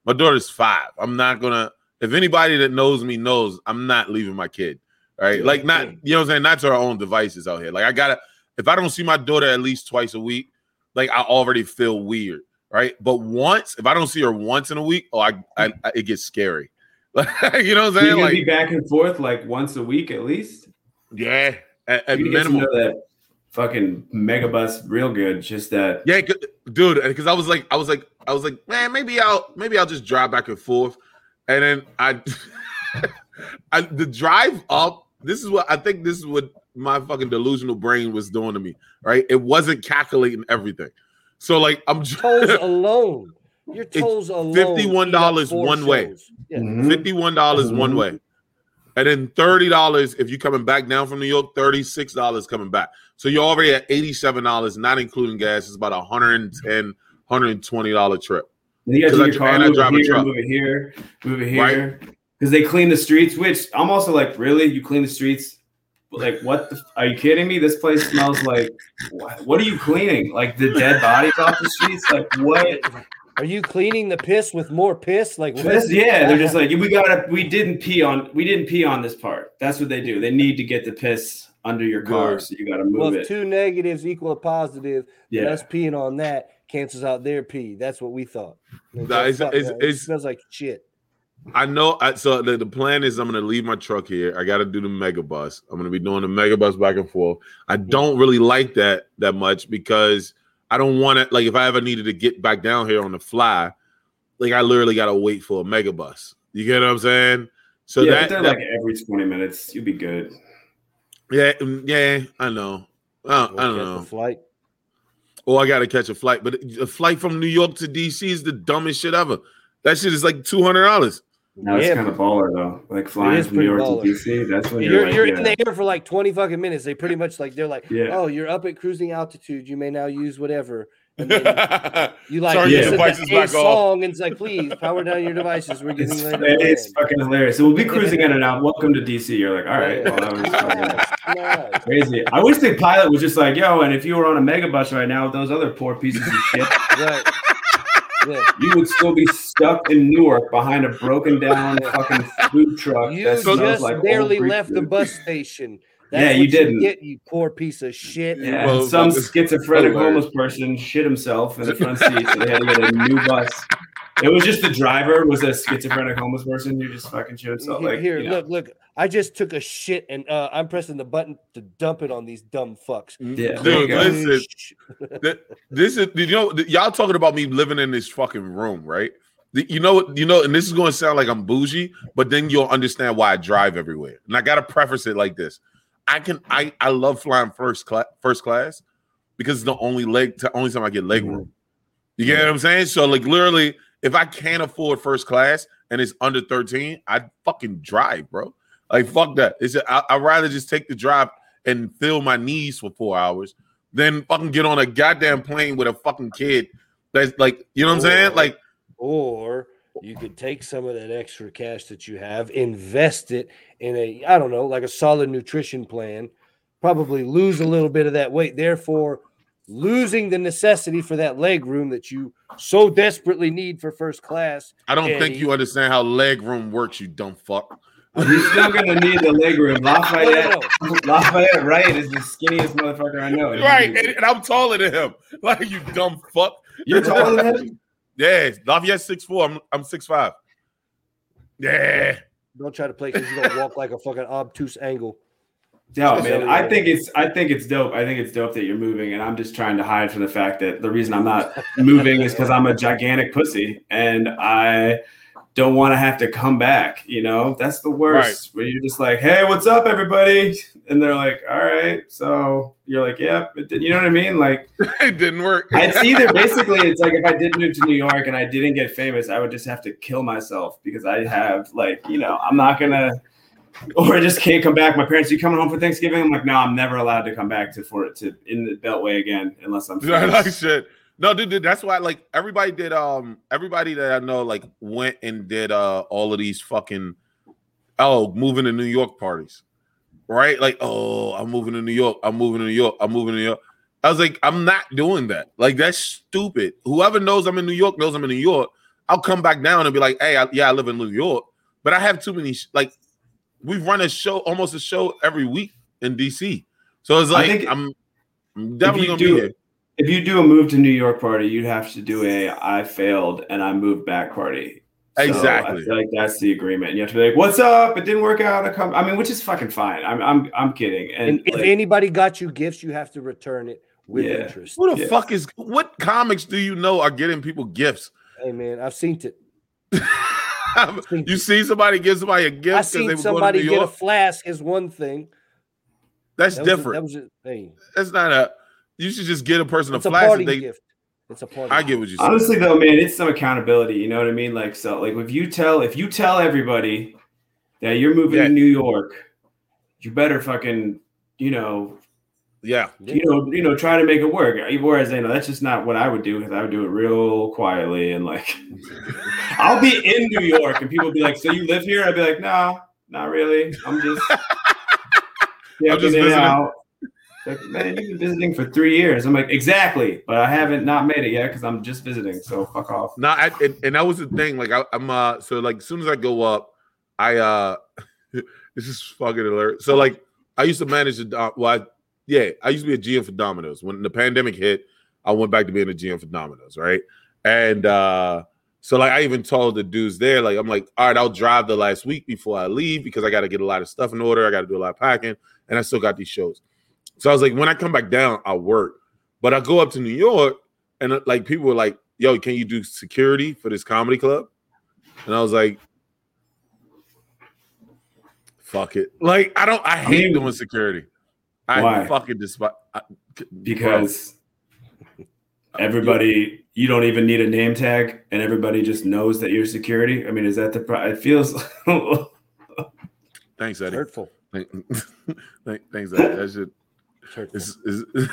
my daughter's five. I'm not gonna. If anybody that knows me knows, I'm not leaving my kid. Right? Yeah, like not. yeah. You know what I'm saying? Not to our own devices out here. Like I gotta. If I don't see my daughter at least twice a week, like I already feel weird right? But once, if I don't see her once in a week, oh, I, I, I it gets scary. Like, you know what I'm saying? Like, be back and forth like once a week at least. yeah, at, at You get to minimum. fucking megabus real good. Just that. yeah dude, because I was like, I was like, I was like, man, maybe I'll, maybe I'll just drive back and forth, and then I, I, the drive up. This is what I think. This is what my fucking delusional brain was doing to me. Right? It wasn't calculating everything. So like, I'm Tolls alone. Your It's tolls alone. $51 four one way. shows. Yeah. Fifty-one dollars one Mhm. way, and then thirty dollars if you're coming back down from New York. Thirty-six dollars coming back. So you're already at eighty-seven dollars, not including gas. It's about a hundred and ten, hundred and twenty dollar trip. And you got 'Cause to I- your car, and I move drive a here, truck. move it here, move it Right. here. Because they clean the streets, which I'm also like, really? You clean the streets? Like, what? The, are you kidding me? This place smells like. What, what are you cleaning? Like the dead bodies off the streets? Like what? Are you cleaning the piss with more piss? Like what? Yeah, they're just like we gotta. We didn't pee on. We didn't pee on this part. That's what they do. They need to get the piss under your car, Good. so you gotta move well, it. if two negatives equal a positive, yeah, us peeing on that, cancels out their pee. That's what we thought. Like, Nah, it's- it's- it it's- smells like shit. I know. I, so the, the plan is I'm gonna leave my truck here. I got to do the megabus. I'm gonna be doing the megabus back and forth. I don't really like that that much because I don't want it. Like if I ever needed to get back down here on the fly, like I literally got to wait for a megabus. You get what I'm saying? So yeah, that, but that- like every 20 minutes. You'll be good. yeah, mm, yeah, I know. Uh, I don't know. flight. Oh, I got to catch a flight, but a flight from New York to DC is the dumbest shit ever. That shit is like two hundred dollars. No, it's Yeah, kind of baller though. Like flying from New York baller. to DC. That's when you're, You're, like, you're yeah. in the air for like 20 fucking minutes. They pretty much like they're like, Yeah. oh, you're up at cruising altitude. You may now use whatever. And then you like Turn your listen to devices a back off. song and it's like, please power down your devices. We're getting It's, ready to it's fucking hilarious. So we'll be cruising in and out. Welcome to DC. You're like, all right, well, that was Nice. crazy. I wish the pilot was just like, yo, and if you were on a megabus right now with those other poor pieces of shit, Right. Yeah. you would still be stuck in Newark behind a broken down fucking food truck. You that smells just like barely Greek left the bus station. Yeah, you didn't. Get you poor piece of shit. Yeah, Well, some fucking schizophrenic hilarious. homeless person shit himself in the front seat, so they had to get a new bus. It was just the driver was a schizophrenic homeless person who just fucking shit himself. Here, Like, here, you know. look, look. I just took a shit and uh, I'm pressing the button to dump it on these dumb fucks. Yeah, Dude, there you go. listen. Th- this is you know th- y'all talking about me living in this fucking room, right? The- You know, you know, and this is going to sound like I'm bougie, but then you'll understand why I drive everywhere. And I got to preface it like this: I can, I, I love flying first class, first class, because it's the only leg, t- only time I get leg room. You get what I'm saying? So, like, literally, if I can't afford first class and it's under 13, I fucking drive, bro. Like, fuck that. It's just, I, I'd rather just take the drive and fill my knees for four hours than fucking get on a goddamn plane with a fucking kid that's like, you know what I'm saying? Like, Or you could take some of that extra cash that you have, invest it in a, I don't know, like a solid nutrition plan, probably lose a little bit of that weight. Therefore, losing the necessity for that leg room that you so desperately need for first class. I don't Yeah, think you understand how leg room works, you dumb fuck. You're still gonna need the leg room. Lafayette, no, no. Lafayette Wright is the skinniest motherfucker I know. Right, and, and I'm taller than him. Like, you dumb fuck. You're taller than him. Yeah, Lafayette's six four. I'm I'm six five. Yeah, Don't try to play because you're gonna walk like a fucking obtuse angle. No, man. I think it's I think it's dope. I think it's dope that you're moving, and I'm just trying to hide from the fact that the reason I'm not moving is because I'm a gigantic pussy and I don't want to have to come back. You know, that's the worst. Where you're just like, "Hey, what's up, everybody?" And they're like, "All right." So you're like, "Yeah," but you know what I mean? Like, it didn't work. it's either basically it's like if I did move to New York and I didn't get famous, I would just have to kill myself because I have like you know I'm not gonna or I just can't come back. My parents, you coming home for Thanksgiving? I'm like, no, I'm never allowed to come back to for it to in the Beltway again unless I'm. like famous. shit. No, dude, dude, that's why like everybody did um everybody that I know like went and did uh all of these fucking oh moving to New York parties. Right? Like, oh, I'm moving to New York. I'm moving to New York. I'm moving to New York. I was like, I'm not doing that. Like, that's stupid. Whoever knows I'm in New York knows I'm in New York. I'll come back down and be like, hey, I, yeah, I live in New York, but I have too many. Sh- like, we've run a show, almost a show every week in DC. So it's I like, I'm, I'm definitely gonna be here. If you do a move to New York party, you'd have to do a I failed and I moved back party. So Exactly. I feel like that's the agreement. You have to be like, "What's up? It didn't work out." I come. I mean, which is fucking fine. I'm I'm I'm kidding. And, And if like, anybody got you gifts, you have to return it with Yeah. interest. Who the Yeah. fuck is what comics do you know are getting people gifts? Hey man, I've seen it. you see somebody give somebody a gift I because they seen were going to somebody New get a flask is one thing. That's That was a- different. that was a, hey, That's not a. You should just get a person it's a a flash. party They, gift. It's a party. I get what you said. honestly though, man, it's some accountability. You know what I mean? Like so, like if you tell if you tell everybody that you're moving Yeah. to New York, you better fucking you know yeah, Yeah. you know, you know, try to make it work. Whereas, you know, that's just not what I would do because I would do it real quietly and like, I'll be in New York and people be like, "So you live here?" I'd be like, "No, not really. I'm just, yeah, I'm just in visiting." out." Like, man, you've been visiting for three years. I'm like, exactly, but I haven't not made it yet because I'm just visiting. So fuck off. no, I, and, and that was the thing. Like I, I'm uh, so like as soon as I go up, I uh, this is fucking alert. So like I used to manage the uh, well, I, yeah, I used to be a GM for Domino's when the pandemic hit. I went back to being a GM for Domino's, right? And uh so like I even told the dudes there, like I'm like, all right, I'll drive the last week before I leave because I got to get a lot of stuff in order. I got to do a lot of packing, and I still got these shows. So I was like, when I come back down, I'll work. But I go up to New York, and uh, like people were like, "Yo, can you do security for this comedy club?" And I was like, "Fuck it!" Like I don't, I hate mean, doing security. I why? fucking despise I- because everybody you don't even need a name tag and everybody just knows that you're security i mean is that the pro- it feels Thanks, Eddie. Hurtful. Thank- thank- Thanks, Eddie. That shit It's hurtful. is. is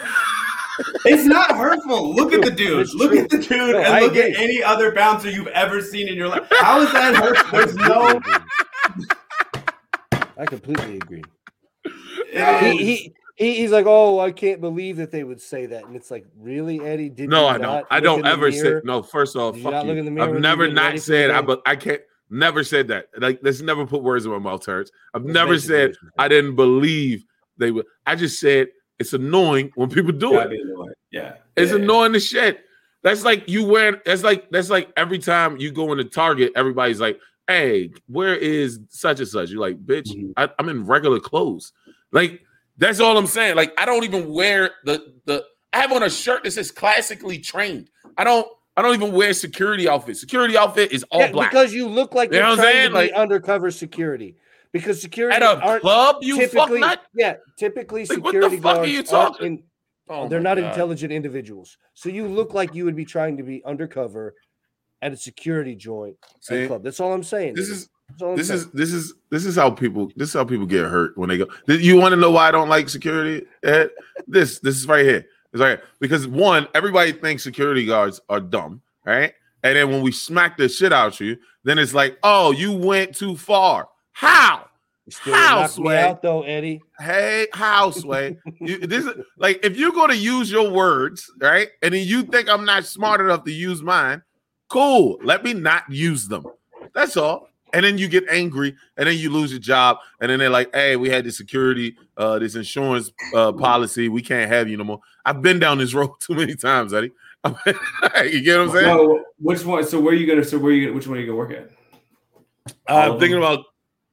it's not hurtful look at the dude It's look true. at the dude No, and I look at any other bouncer you've ever seen in your life how is that hurtful there's no I completely agree. He, he, he he's like, oh, I can't believe that they would say that, and it's like, really, Eddie? Did no, you I don't. I don't ever say mirror? no. First off, Did you fuck you. look in the I've never not said. I but I can't. Never said that. Like let's never put words in my mouth, Terrence. I've It's never said I didn't believe they would. I just said it's annoying when people do it. yeah It's Yeah. annoying as shit. That's like you wearing. That's like that's like every time you go into Target, everybody's like, "Hey, where is such and such?" You're like, "Bitch, Mhm. I, I'm in regular clothes." Like that's all I'm saying. Like I don't even wear the the. I have on a shirt that says "classically trained." I don't. I don't even wear security outfit. Security outfit is all Yeah, black. because you look like You you're know what I'm trying saying? to be Like- undercover security. Because security At a aren't club, you fuck typically, nut. yeah, typically Like, what the security fuck guards aren't talking- in- Oh they're not God. intelligent individuals. So you look like you would be trying to be undercover at a security joint at See, a club. That's all I'm saying. This nigga. is That's all I'm this saying. is this is this is how people this is how people get hurt when they go. You want to know why I don't like security? Ed? This this is right here. It's right here. because one, everybody thinks security guards are dumb, right? And then when we smack the shit out of you, then it's like, oh, you went too far. How? You still How, Sway? out though, Eddie. Hey, houseway. you, this is like if you're going to use your words, right? And then you think I'm not smart enough to use mine, cool. Let me not use them. That's all. And then you get angry, and then you lose your job, and then they're like, "Hey, we had this security, uh, this insurance uh, policy. We can't have you no more." I've been down this road too many times, Eddie. you get what I'm saying? so which one so where are you gonna so where are you gonna which one are you gonna work at I'm of thinking about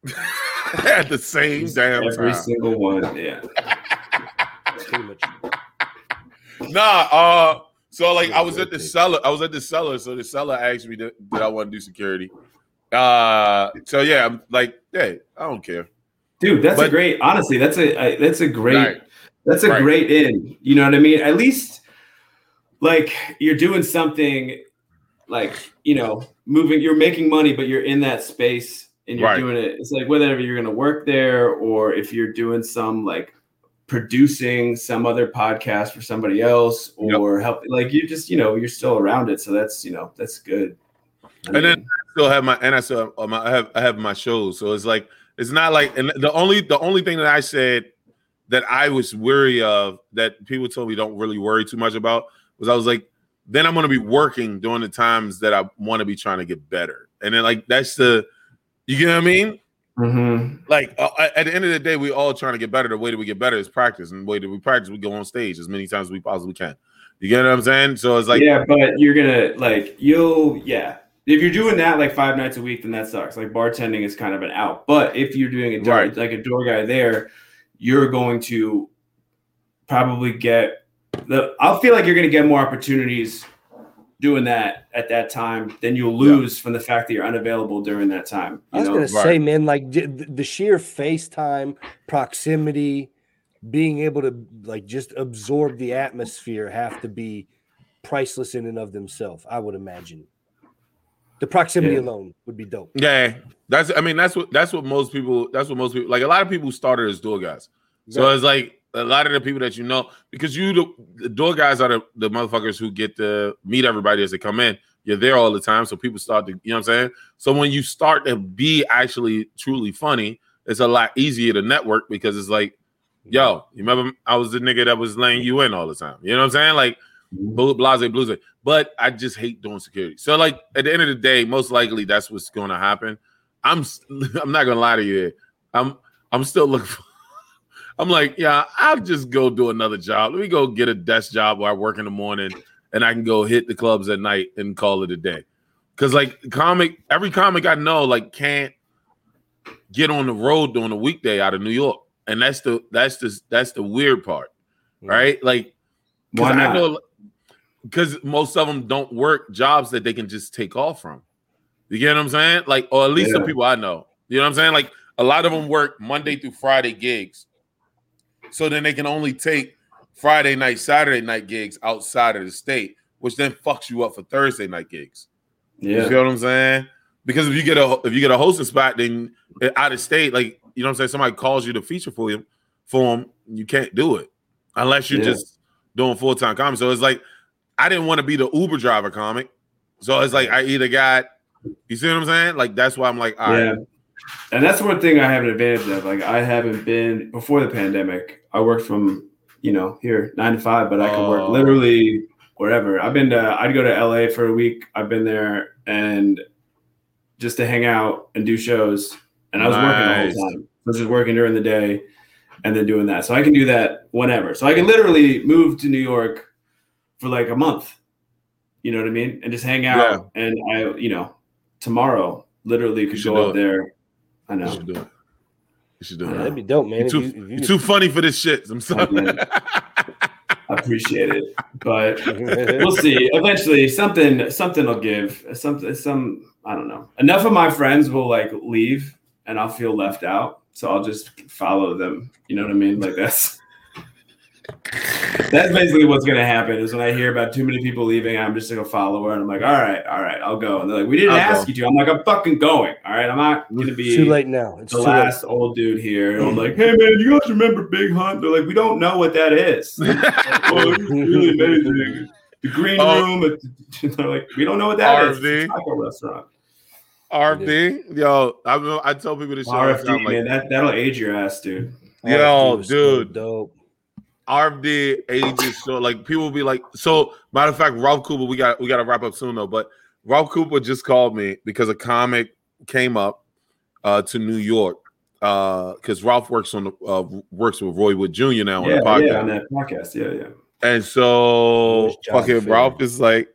at the same damn every time. single one yeah Pretty much. Nah, uh, so like I was at the cellar. I was at the cellar, so the cellar asked me that, that I want to do security. Uh, so yeah, I'm like, hey, I don't care. dude that's a great honestly that's a I- that's a great Right. that's a Right. great in you know what i mean at least like you're doing something like you know moving you're making money but you're in that space and you're Right. doing it it's like whether you're going to work there or if you're doing some like producing some other podcast for somebody else Yep. or help like you just you know you're still around it so that's you know that's good I And then- mean, Still have my and I still have uh, my I have I have my shows. So it's like it's not like and the only the only thing that I said that I was weary of that people told me don't really worry too much about was I was like, then I'm gonna be working during the times that I want to be trying to get better. And then like that's the you get what I mean? mhm. like uh, at the end of the day, we all trying to get better. The way that we get better is practice, and the way that we practice, we go on stage as many times as we possibly can. You get what I'm saying? So it's like, yeah, but you're gonna like you'll yeah. If you're doing that like five nights a week, then that sucks. Like bartending is kind of an out. But if you're doing a door, Right. like a door guy there, you're going to probably get the. I'll feel like you're gonna get more opportunities doing that at that time then you'll lose from the fact that you're unavailable during that time. I was know? gonna Right. say, man, like the sheer FaceTime proximity, being able to like just absorb the atmosphere, have to be priceless in and of themselves. I would imagine. The proximity Yeah. alone would be dope. yeah, that's. I mean, that's what that's what most people. That's what most people like. A lot of people started as door guys. So it's like a lot of the people that you know, because you the, the door guys are the, the motherfuckers who get to meet everybody as they come in. You're there all the time, so people start to, you know what I'm saying? So when you start to be actually truly funny, it's a lot easier to network because it's like, yo, you remember I was the nigga that was laying you in all the time. You know what I'm saying? Like mm-hmm. blue, blase, blues. But I just hate doing security. So like at the end of the day, most likely that's what's going to happen. I'm I'm not gonna lie to you. I'm I'm still looking for I'm like, yeah, I'll just go do another job. Let me go get a desk job where I work in the morning and I can go hit the clubs at night and call it a day. Cause like comic, every comic I know like can't get on the road during a weekday out of New York. And that's the that's the that's the weird part, right? Like Why because I know because most of them don't work jobs that they can just take off from. You get what I'm saying? Like, or at least the people I know. You know what I'm saying? Like a lot of them work Monday through Friday gigs. So then they can only take Friday night, Saturday night gigs outside of the state, which then fucks you up for Thursday night gigs. Yeah. You feel what I'm saying? Because if you get a if you get a hosting spot, then out of state, like you know what I'm saying, somebody calls you to feature for you for them, you can't do it unless you're Yeah. just doing full time comedy. So it's like I didn't want to be the Uber driver comic, so it's like I either got you see what I'm saying? Like that's why I'm like, all right, yeah. And that's one thing I have an advantage of. Like I haven't been before the pandemic. I work from you know here nine to five, but I can Oh. work literally wherever. I've been to. I'd go to LA for a week. I've been there and just to hang out and do shows. And I was working Nice. the whole time. I was just working during the day and then doing that. So I can do that whenever. So I can literally move to New York for like a month. You know what I mean? And just hang out. And I, you know, tomorrow literally could go up it. there. I know. Should do it. You should do Yeah. it. That'd be dope, man. You're If too, you- if you you're too funny for this shit. I'm sorry. I appreciate it. But we'll see. Eventually, something something will give. Something some I don't know. Enough of my friends will like leave, and I'll feel left out. So I'll just follow them. You know what I mean? Like that's that's basically what's gonna happen. Is when I hear about too many people leaving, I'm just gonna follow her, and I'm like, all right, all right, I'll go. And they're like, we didn't I'll ask go. you to. I'm like, I'm fucking going. All right, I'm not gonna be too late now. It's the too last old dude here. And I'm like, hey man, you guys remember Big Hunt? They're like, we don't know what that is. oh, it's really amazing. The green Oh. room. at- They're like, we don't know what that is. RV. It's a taco restaurant. RFD, yo, I I tell people this shit all RFD, like, man, that that'll age your ass, dude. Yo, RFD so dude. dope. RFD ages so like people will be like so matter of fact Ralph Cooper we got we got to wrap up soon though but Ralph Cooper just called me because a comic came up uh to New York uh because Ralph works on the uh works with Roy Wood Jr. now on Yeah, the podcast yeah, on that podcast. Yeah, yeah. and so fucking Finn? Ralph is like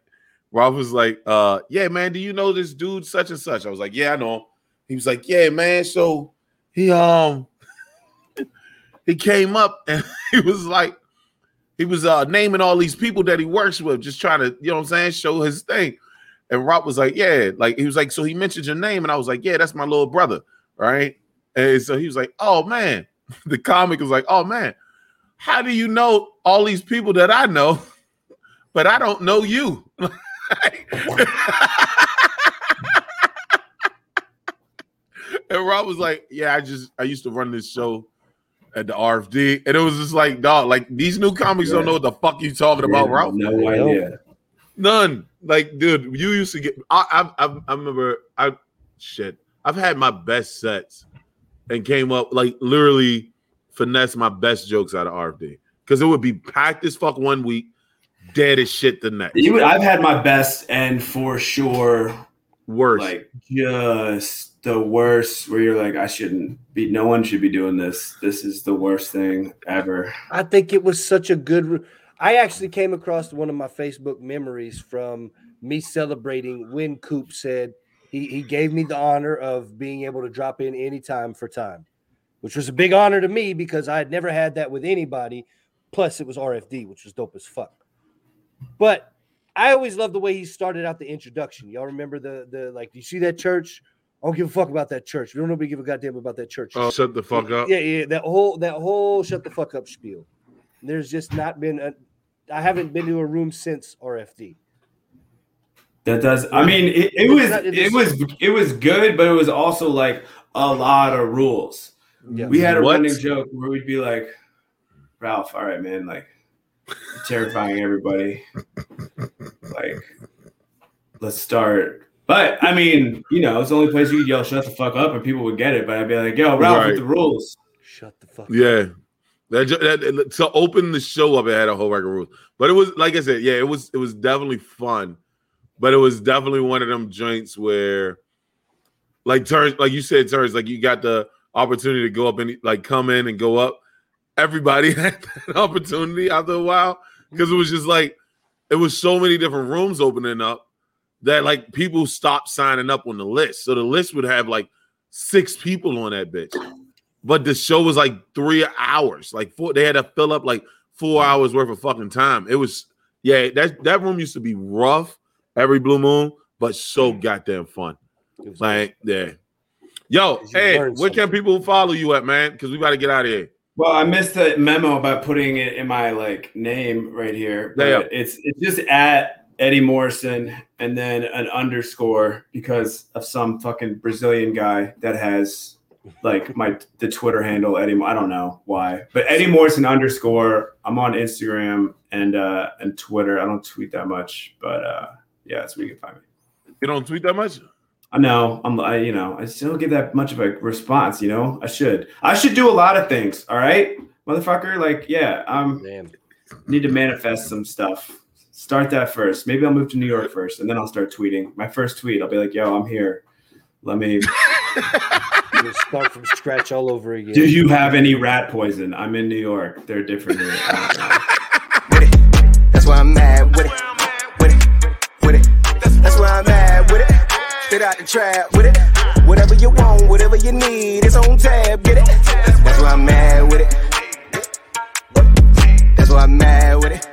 Ralph was like uh yeah man do you know this dude such and such I was like yeah I know him. he was like yeah man so he um he came up and he was like he was uh naming all these people that he works with just trying to you know what I'm saying show his thing. And Rob was like yeah like he was like so he mentioned your name and I was like yeah that's my little brother right? And so he was like oh man. The comic was like oh man how do you know all these people that I know but I don't know you? And Rob was like yeah I just I used to run this show at the RFD, and it was just like, dog, like these new comics don't know what the fuck you talking about, Yeah, Ralph. No idea. None. Like, dude, you used to get. I, I, I, I remember. I shit. I've had my best sets, and came up like literally finesse my best jokes out of RFD because it would be packed as fuck one week, dead as shit the next. You, would- I've had my best, and for sure, Worse. like just the worst. Where you're like, I shouldn't be. No one should be doing this. This is the worst thing ever. I think it was such a good. I actually came across one of my Facebook memories from me celebrating when Coop said he, he gave me the honor of being able to drop in anytime for time, which was a big honor to me because I had never had that with anybody. Plus, it was RFD, which was dope as fuck. But I always loved the way he started out the introduction. Y'all remember the the like? Do you see that church? I don't give a fuck about that church. We don't nobody give a goddamn about that church. oh, shut the fuck up. Yeah, yeah, that whole that whole shut the fuck up spiel. There's just not been a I haven't been to a room since RFD. That does. I mean, it, it was not- it it is- was it was good, but it was also like a lot of rules. Yeah. We had a What? running joke where we'd be like, "Ralph, all right, man, like terrifying everybody. Like, let's start." But I mean, you know, it's the only place you could yell "shut the fuck up" and people would get it. But I'd be like, "Yo, Ralph, Right. with the rules." Shut the fuck up. Yeah. That, that to open the show up, it had a whole record of rules. But it was like I said, yeah, it was it was definitely fun. But it was definitely one of them joints where like turns, like you said, turns, like you got the opportunity to go up and like come in and go up. everybody had that opportunity after a while because it was just like it was so many different rooms opening up that like people stopped signing up on the list. So the list would have like six people on that bitch. But the show was like three hours. Like four, they had to fill up like four hours worth of fucking time. It was yeah, that that room used to be rough every blue moon, but so mm. goddamn fun. Like, yeah. Yo, hey, learned where can something. people follow you at, man? Because we got to get out of here. Well, I missed the memo about putting it in my like name right here. But Yeah, yeah. it's it's just at Eddie Morrison and then an underscore because of some fucking Brazilian guy that has like my the Twitter handle Eddie. I don't know why, but Eddie Morrison underscore. I'm on Instagram and uh and Twitter. I don't tweet that much, but uh yeah, that's where you can find me. You don't tweet that much? I know. I'm. I, you know. I still don't get that much of a response. You know. I should. I should do a lot of things. All right, motherfucker. Like, yeah. I'm man. need to manifest some stuff start that first. Maybe I'll move to New York first, and then I'll start tweeting. My first tweet, I'll be like, "Yo, I'm here. Let me." start from scratch all over again. Do you have any rat poison? I'm in New York. They're different. Here. That's why I'm mad with it. With it. With it. That's why I'm mad with it. Spit out the trap with it. Whatever you want, whatever you need, it's on tab. Get it. That's why I'm mad with it. That's why I'm mad with it.